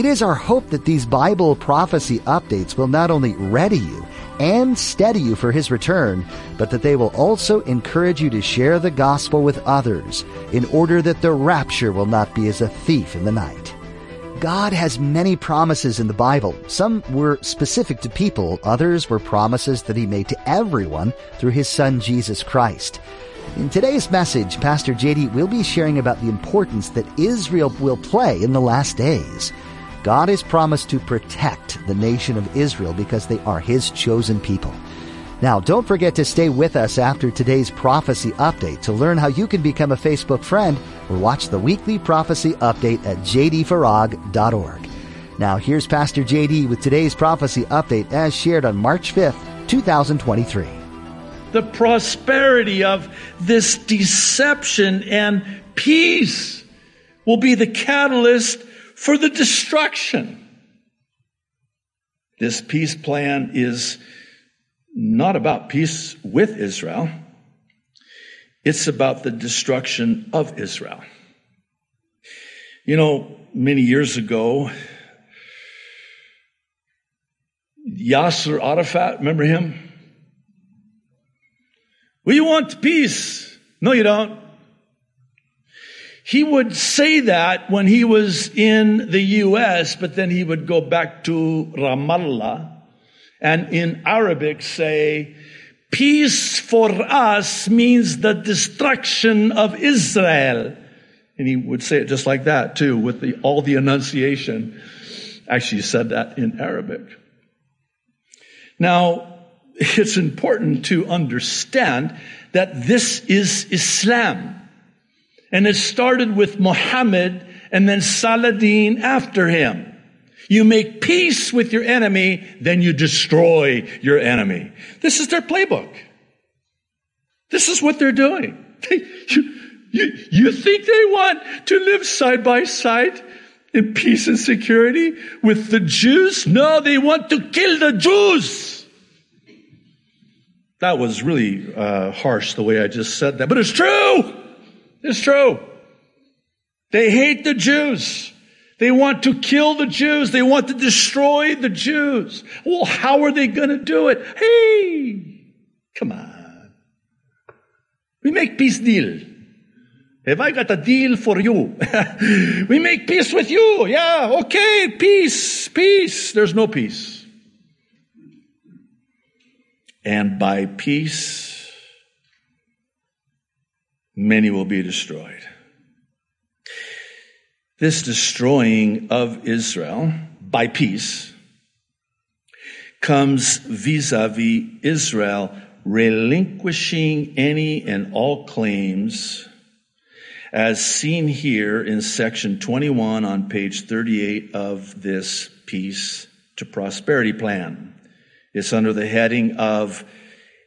It is our hope that these Bible prophecy updates will not only ready you and steady you for His return, but that they will also encourage you to share the gospel with others in order that the rapture will not be as a thief in the night. God has many promises in the Bible. Some were specific to people, others were promises that He made to everyone through His Son Jesus Christ. In today's message, Pastor JD will be sharing about the importance that Israel will play in the last days. God has promised to protect the nation of Israel because they are His chosen people. Now, don't forget to stay with us after today's prophecy update to learn how you can become a Facebook friend or watch the weekly prophecy update at jdfarag.org. Now, here's Pastor JD with today's prophecy update as shared on March 5th, 2023. The prosperity of this deception and peace will be the catalyst for the destruction. This peace plan is not about peace with Israel. It's about the destruction of Israel. You know, many years ago, Yasser Arafat, remember him? We want peace. No, you don't. He would say that when he was in the U.S., but then he would go back to Ramallah and in Arabic say, peace for us means the destruction of Israel. And he would say it just like that too, with the, all the enunciation. Actually, said that in Arabic. Now, it's important to understand that this is Islam. And it started with Muhammad and then Saladin after him. You make peace with your enemy, then you destroy your enemy. This is their playbook. This is what they're doing. you, you, you think they want to live side by side in peace and security with the Jews? No, they want to kill the Jews. That was really uh, harsh the way I just said that, but it's true. It's true. They hate the Jews. They want to kill the Jews. They want to destroy the Jews. Well, how are they going to do it? Hey, come on. We make peace deal. Have I got a deal for you? we make peace with you. Yeah, okay, peace, peace. There's no peace. And by peace, many will be destroyed. This destroying of Israel by peace comes vis-a-vis Israel relinquishing any and all claims as seen here in section 21 on page 38 of this peace to prosperity plan. It's under the heading of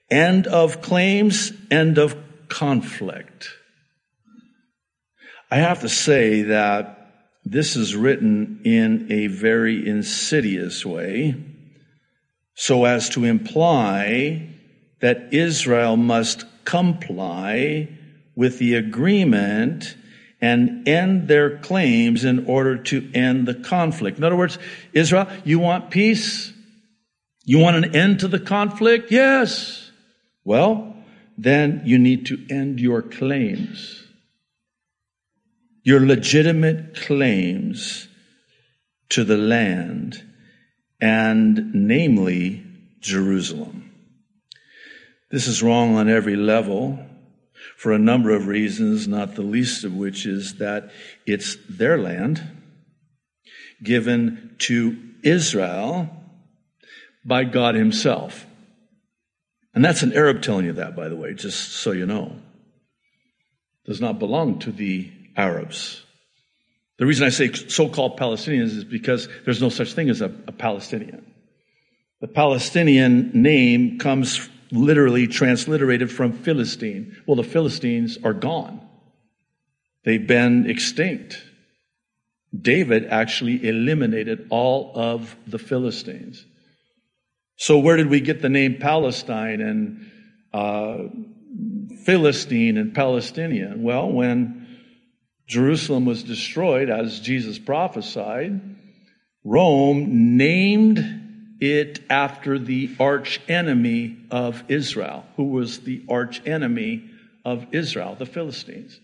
end of claims, end of conflict. I have to say that this is written in a very insidious way so as to imply that Israel must comply with the agreement and end their claims in order to end the conflict. In other words, Israel, you want peace? You want an end to the conflict? Yes. Well, then you need to end your claims your legitimate claims to the land and namely Jerusalem. This is wrong on every level for a number of reasons, not the least of which is that it's their land given to Israel by God himself. And that's an Arab telling you that, by the way, just so you know. Does not belong to the Arabs. The reason I say so called Palestinians is because there's no such thing as a, a Palestinian. The Palestinian name comes literally transliterated from Philistine. Well, the Philistines are gone. They've been extinct. David actually eliminated all of the Philistines. So where did we get the name Palestine and uh, Philistine and Palestinian? Well, when Jerusalem was destroyed, as Jesus prophesied, Rome named it after the arch enemy of Israel. Who was the arch enemy of Israel? The Philistines.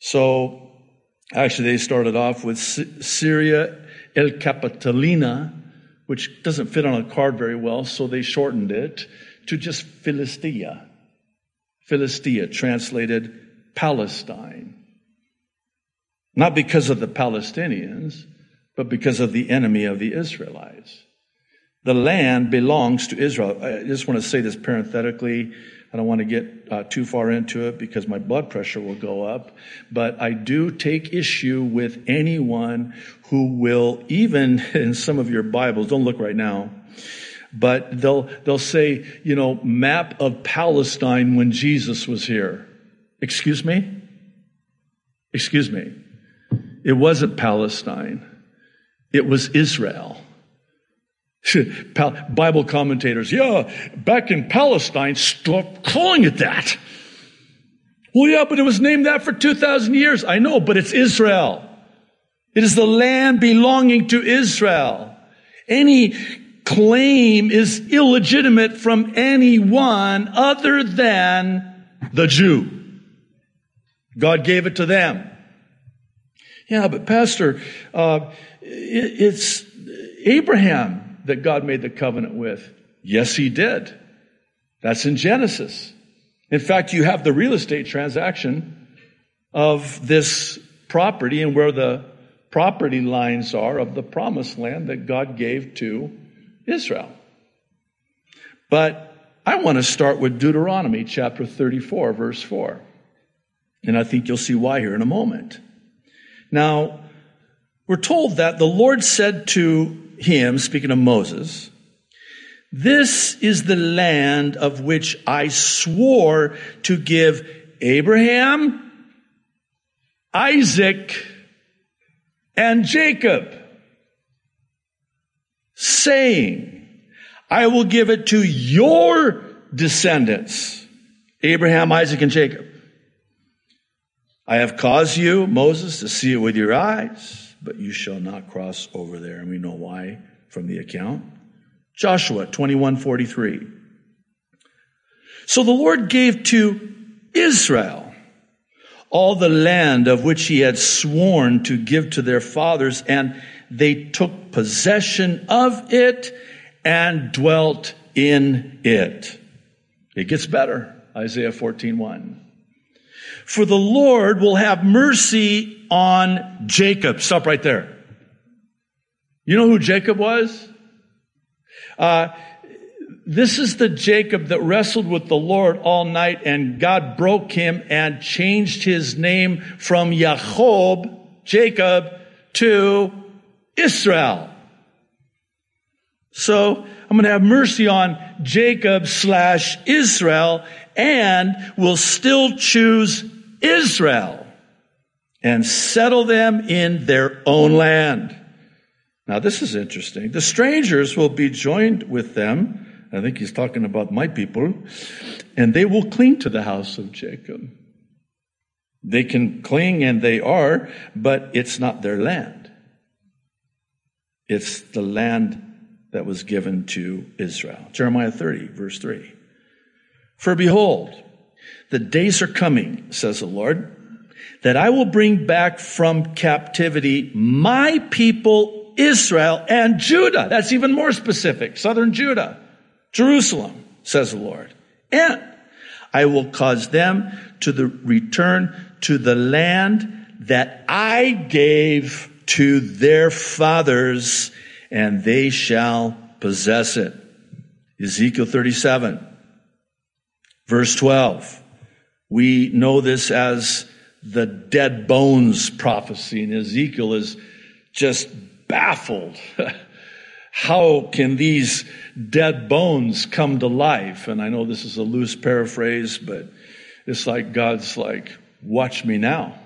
So, actually, they started off with Syria El Capitolina, which doesn't fit on a card very well, so they shortened it to just Philistia. Philistia, translated Palestine. Not because of the Palestinians, but because of the enemy of the Israelites. The land belongs to Israel. I just want to say this parenthetically. I don't want to get uh, too far into it because my blood pressure will go up. But I do take issue with anyone who will, even in some of your Bibles, don't look right now, but they'll, they'll say, you know, map of Palestine when Jesus was here. Excuse me? Excuse me. It wasn't Palestine. It was Israel. Bible commentators, yeah, back in Palestine, stop calling it that. Well, yeah, but it was named that for 2,000 years. I know, but it's Israel. It is the land belonging to Israel. Any claim is illegitimate from anyone other than the Jew. God gave it to them. Yeah, but Pastor, uh, it, it's Abraham that God made the covenant with? Yes, he did. That's in Genesis. In fact, you have the real estate transaction of this property and where the property lines are of the promised land that God gave to Israel. But I want to start with Deuteronomy chapter 34, verse 4. And I think you'll see why here in a moment. Now, we're told that the Lord said to him, speaking of Moses, this is the land of which I swore to give Abraham, Isaac, and Jacob, saying, I will give it to your descendants, Abraham, Isaac, and Jacob. I have caused you, Moses, to see it with your eyes but you shall not cross over there. And we know why from the account. Joshua 21:43. So the Lord gave to Israel all the land of which he had sworn to give to their fathers, and they took possession of it and dwelt in it. It gets better. Isaiah 14:1. For the Lord will have mercy on Jacob. Stop right there. You know who Jacob was? Uh, this is the Jacob that wrestled with the Lord all night and God broke him and changed his name from Jacob, Jacob, to Israel. So I'm going to have mercy on Jacob slash Israel and will still choose Israel and settle them in their own land. Now, this is interesting. The strangers will be joined with them. I think he's talking about my people. And they will cling to the house of Jacob. They can cling and they are, but it's not their land. It's the land that was given to Israel. Jeremiah 30, verse 3. For behold, the days are coming, says the Lord, that I will bring back from captivity my people Israel and Judah. That's even more specific. Southern Judah. Jerusalem, says the Lord. And I will cause them to the return to the land that I gave to their fathers and they shall possess it. Ezekiel 37 verse 12. We know this as the dead bones prophecy, and Ezekiel is just baffled How can these dead bones come to life? And I know this is a loose paraphrase, but it's like God's like, watch me now.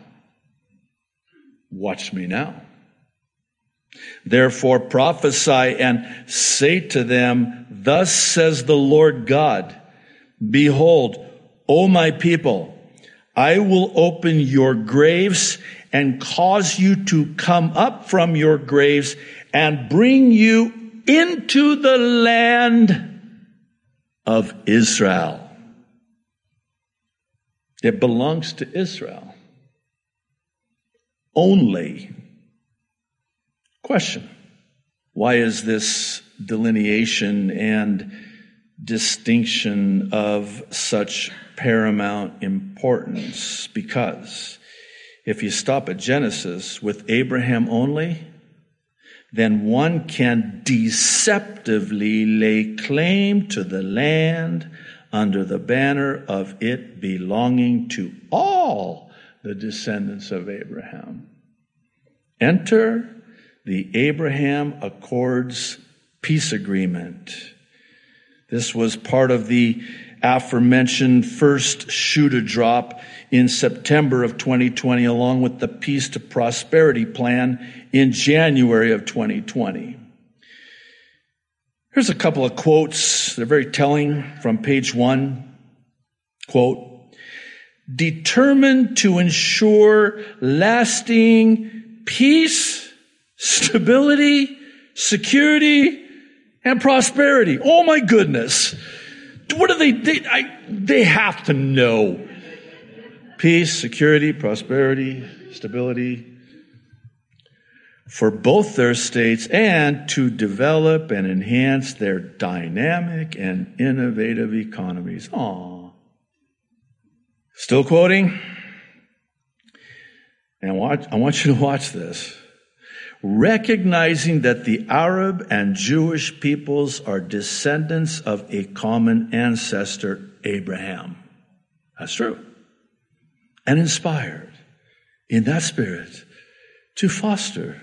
Watch me now. Therefore prophesy and say to them, thus says the Lord God, behold, O my people, I will open your graves and cause you to come up from your graves and bring you into the land of Israel. It belongs to Israel only. Question. Why is this delineation and distinction of such paramount importance? Because if you stop at Genesis with Abraham only, then one can deceptively lay claim to the land under the banner of it belonging to all the descendants of Abraham. Enter the Abraham Accords peace agreement. This was part of the aforementioned first shoe to drop in September of 2020, along with the Peace to Prosperity Plan in January of 2020. Here's a couple of quotes. They're very telling from page one. Quote, determined to ensure lasting peace, stability, security, and prosperity. Oh my goodness. What do they, they, I, they have to know. Peace, security, prosperity, stability for both their states and to develop and enhance their dynamic and innovative economies. Aww. Still quoting? And watch, I want you to watch this recognizing that the Arab and Jewish peoples are descendants of a common ancestor, Abraham. That's true. And inspired in that spirit to foster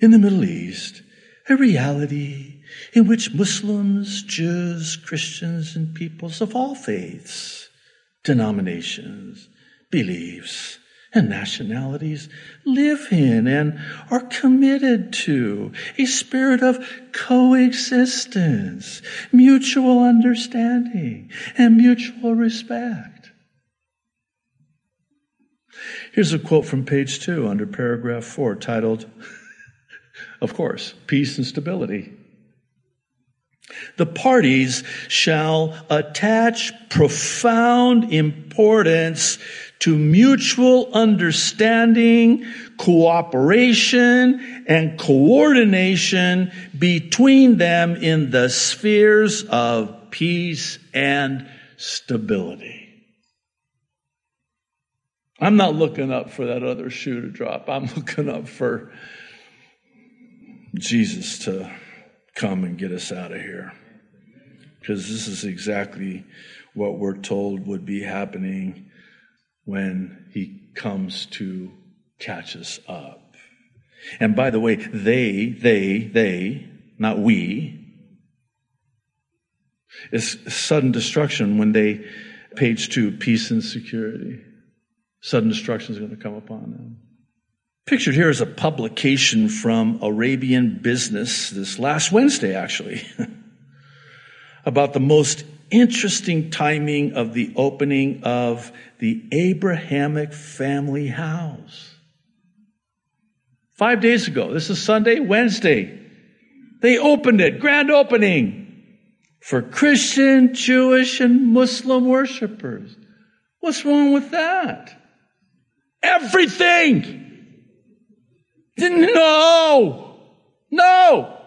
in the Middle East a reality in which Muslims, Jews, Christians, and peoples of all faiths, denominations, beliefs, and nationalities live in and are committed to a spirit of coexistence, mutual understanding, and mutual respect. Here's a quote from page two under paragraph four titled, of course, Peace and Stability. The parties shall attach profound importance to mutual understanding, cooperation, and coordination between them in the spheres of peace and stability. I'm not looking up for that other shoe to drop. I'm looking up for Jesus to come and get us out of here. Because this is exactly what we're told would be happening when he comes to catch us up. And by the way, they, they, they, not we, is sudden destruction when they, page two, peace and security. Sudden destruction is going to come upon them. Pictured here is a publication from Arabian Business this last Wednesday, actually, about the most interesting timing of the opening of the Abrahamic family house. Five days ago, this is Sunday, Wednesday, they opened it, grand opening for Christian, Jewish, and Muslim worshipers. What's wrong with that? Everything! No! No!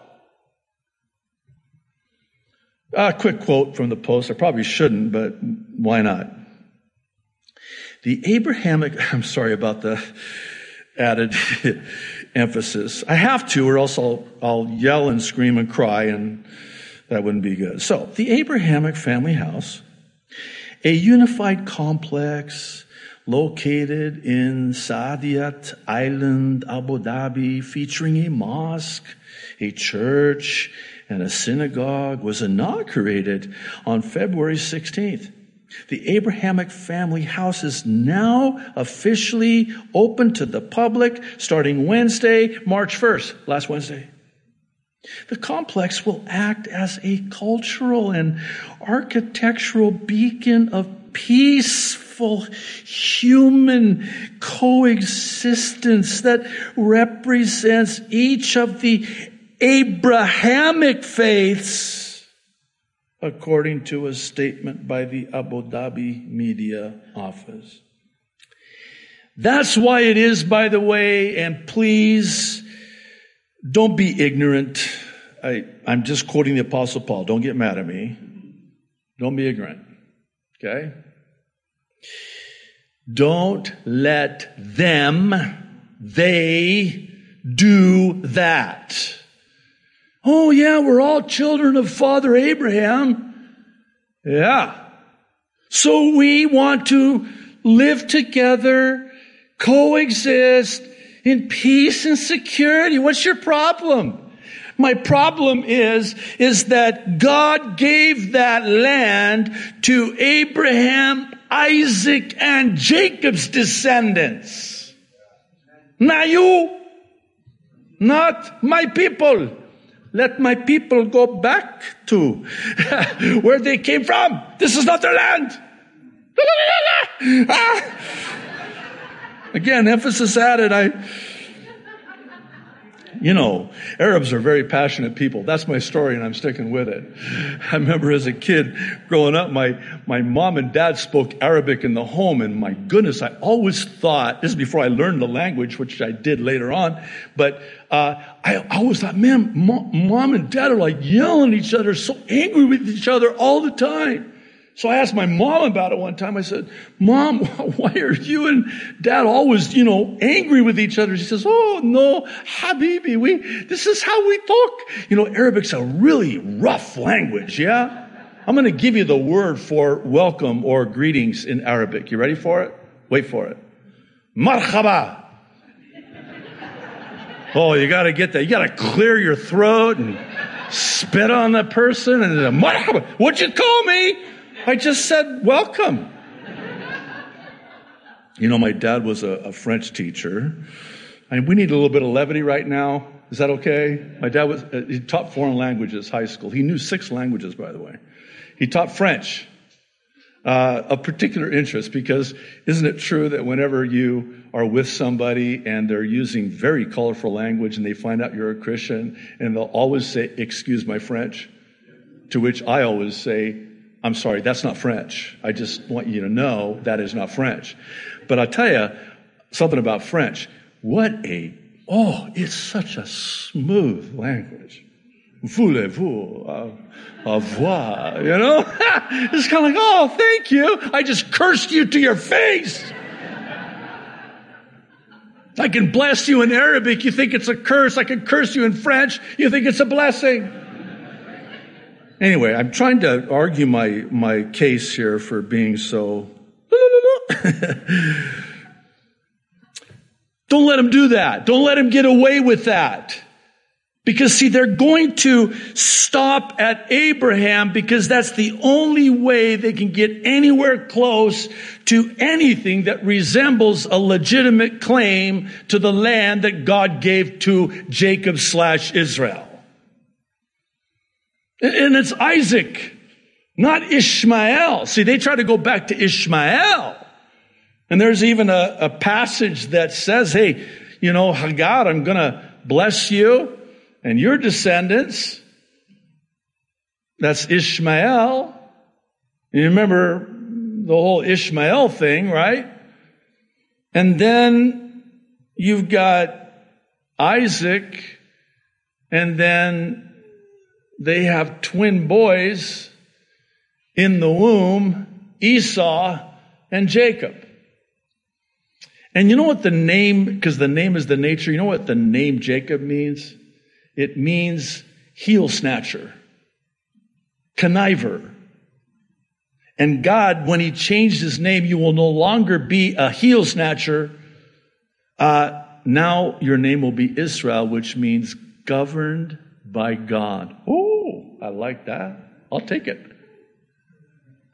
A quick quote from the post. I probably shouldn't, but why not? The Abrahamic, I'm sorry about the added emphasis. I have to, or else I'll, I'll yell and scream and cry, and that wouldn't be good. So, the Abrahamic family house, a unified complex located in Saadiyat Island, Abu Dhabi, featuring a mosque, a church, and a synagogue, was inaugurated on February 16th. The Abrahamic family house is now officially open to the public starting Wednesday, March 1st, last Wednesday. The complex will act as a cultural and architectural beacon of peaceful human coexistence that represents each of the Abrahamic faiths, according to a statement by the Abu Dhabi Media Office. That's why it is, by the way, and please don't be ignorant. I, I'm just quoting the Apostle Paul. Don't get mad at me. Don't be ignorant. Okay? Don't let them, they do that. Oh, yeah, we're all children of Father Abraham. Yeah. So we want to live together, coexist in peace and security. What's your problem? My problem is, is that God gave that land to Abraham, Isaac, and Jacob's descendants. Now you. Not my people. Let my people go back to where they came from. This is not their land. Ah. Again, emphasis added. I, you know, Arabs are very passionate people. That's my story and I'm sticking with it. I remember as a kid growing up, my, my mom and dad spoke Arabic in the home and my goodness, I always thought, this is before I learned the language, which I did later on, but, uh, I always thought, man, mom, mom and dad are like yelling at each other, so angry with each other all the time. So I asked my mom about it one time. I said, Mom, why are you and dad always, you know, angry with each other? She says, Oh, no, Habibi, we, this is how we talk. You know, Arabic's a really rough language, yeah? I'm going to give you the word for welcome or greetings in Arabic. You ready for it? Wait for it. Marhaba. Oh, you got to get that. You got to clear your throat and spit on the person and marhaba. What'd you call me? I just said, welcome. You know, my dad was a, a French teacher. and we need a little bit of levity right now. Is that okay? My dad was, uh, he taught foreign languages, high school. He knew six languages, by the way. He taught French, uh, of particular interest because isn't it true that whenever you are with somebody and they're using very colorful language and they find out you're a Christian and they'll always say, excuse my French, to which I always say, I'm sorry, that's not French. I just want you to know that is not French. But I'll tell you something about French. What a, oh, it's such a smooth language. Voulez-vous uh, avoir, you know? it's kind of like, oh, thank you. I just cursed you to your face. I can bless you in Arabic. You think it's a curse. I can curse you in French. You think it's a blessing. Anyway, I'm trying to argue my, my case here for being so. Don't let him do that. Don't let him get away with that. Because see, they're going to stop at Abraham because that's the only way they can get anywhere close to anything that resembles a legitimate claim to the land that God gave to Jacob slash Israel. And it's Isaac, not Ishmael. See, they try to go back to Ishmael. And there's even a, a passage that says, hey, you know, Hagar, I'm going to bless you and your descendants. That's Ishmael. You remember the whole Ishmael thing, right? And then you've got Isaac, and then they have twin boys in the womb, Esau and Jacob. And you know what the name, because the name is the nature, you know what the name Jacob means? It means heel snatcher, conniver. And God, when He changed His name, you will no longer be a heel snatcher. Uh, now your name will be Israel, which means governed by God. I like that. I'll take it.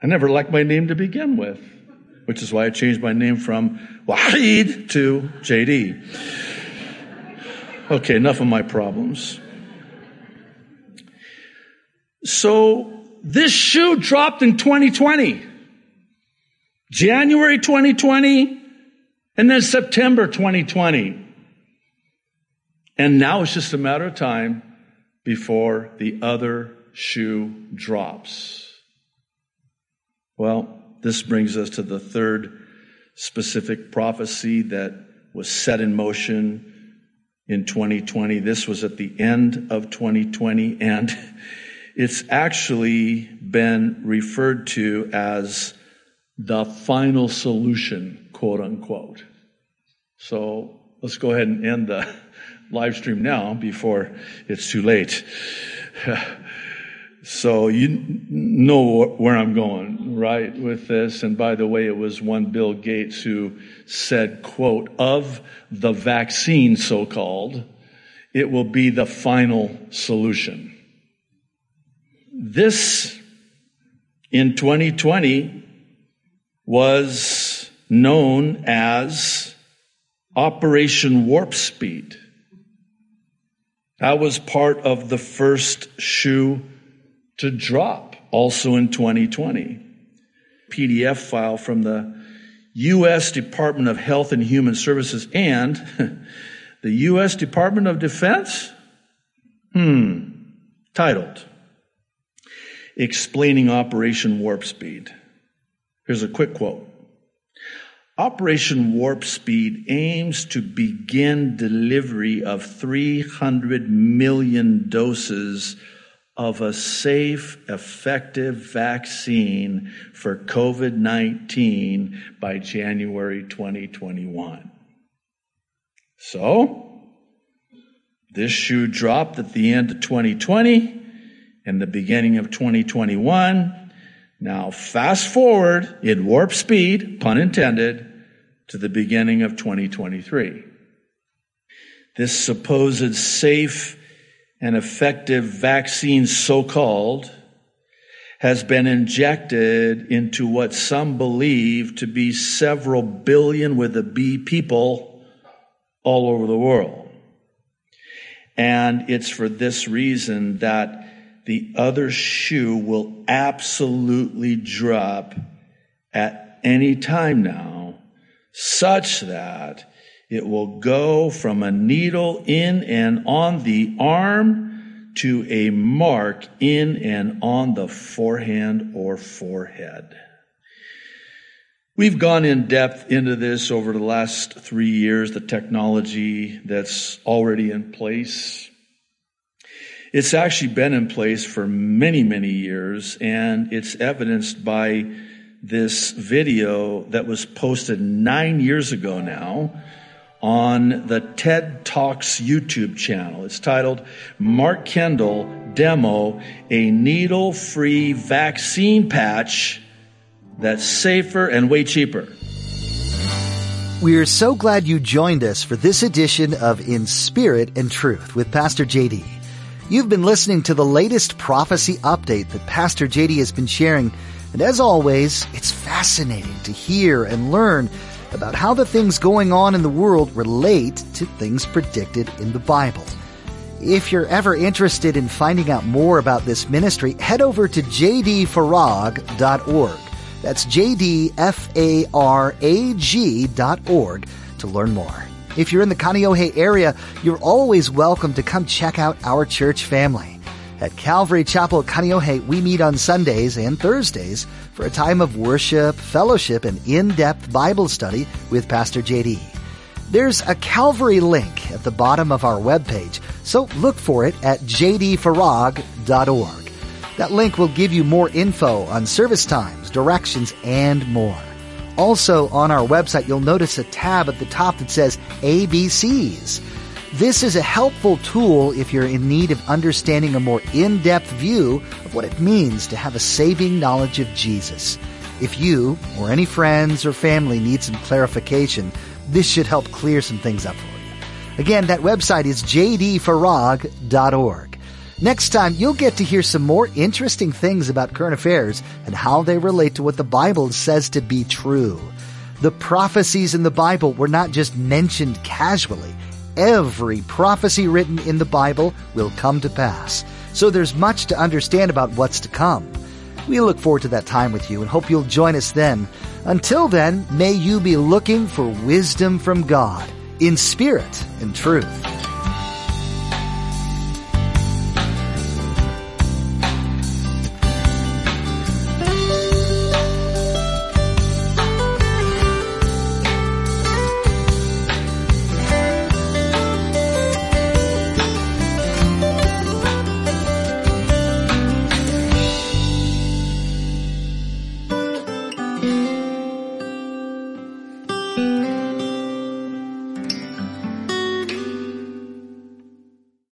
I never liked my name to begin with, which is why I changed my name from Wahid to JD. Okay, enough of my problems. So this shoe dropped in 2020. January 2020 and then September 2020. And now it's just a matter of time before the other shoe drops. Well, this brings us to the third specific prophecy that was set in motion in 2020. This was at the end of 2020 and it's actually been referred to as the final solution, quote unquote. So let's go ahead and end the live stream now before it's too late. so you know where I'm going, right, with this. And by the way, it was one Bill Gates who said, quote, of the vaccine, so called, it will be the final solution. This in 2020 was known as Operation Warp Speed. That was part of the first shoe to drop also in 2020. PDF file from the U.S. Department of Health and Human Services and the U.S. Department of Defense? Hmm. Titled explaining Operation Warp Speed. Here's a quick quote. Operation Warp Speed aims to begin delivery of 300 million doses of a safe, effective vaccine for COVID-19 by January 2021. So, this shoe dropped at the end of 2020 and the beginning of 2021. Now, fast forward in warp speed, pun intended, to the beginning of 2023. This supposed safe and effective vaccine, so called, has been injected into what some believe to be several billion with a B people all over the world. And it's for this reason that the other shoe will absolutely drop at any time now, such that it will go from a needle in and on the arm to a mark in and on the forehand or forehead. We've gone in depth into this over the last three years, the technology that's already in place it's actually been in place for many, many years, and it's evidenced by this video that was posted nine years ago now on the TED Talks YouTube channel. It's titled Mark Kendall Demo a Needle Free Vaccine Patch that's safer and way cheaper. We are so glad you joined us for this edition of In Spirit and Truth with Pastor JD. You've been listening to the latest prophecy update that Pastor JD has been sharing, and as always, it's fascinating to hear and learn about how the things going on in the world relate to things predicted in the Bible. If you're ever interested in finding out more about this ministry, head over to jdfarag.org. That's jdfarag.org to learn more. If you're in the Kaneohe area, you're always welcome to come check out our church family. At Calvary Chapel Kaneohe, we meet on Sundays and Thursdays for a time of worship, fellowship, and in-depth Bible study with Pastor JD. There's a Calvary link at the bottom of our webpage, so look for it at jdfarag.org. That link will give you more info on service times, directions, and more. Also on our website, you'll notice a tab at the top that says ABCs. This is a helpful tool if you're in need of understanding a more in-depth view of what it means to have a saving knowledge of Jesus. If you or any friends or family need some clarification, this should help clear some things up for you. Again, that website is jdfarag.org. Next time, you'll get to hear some more interesting things about current affairs and how they relate to what the Bible says to be true. The prophecies in the Bible were not just mentioned casually. Every prophecy written in the Bible will come to pass. So there's much to understand about what's to come. We look forward to that time with you and hope you'll join us then. Until then, may you be looking for wisdom from God in spirit and truth.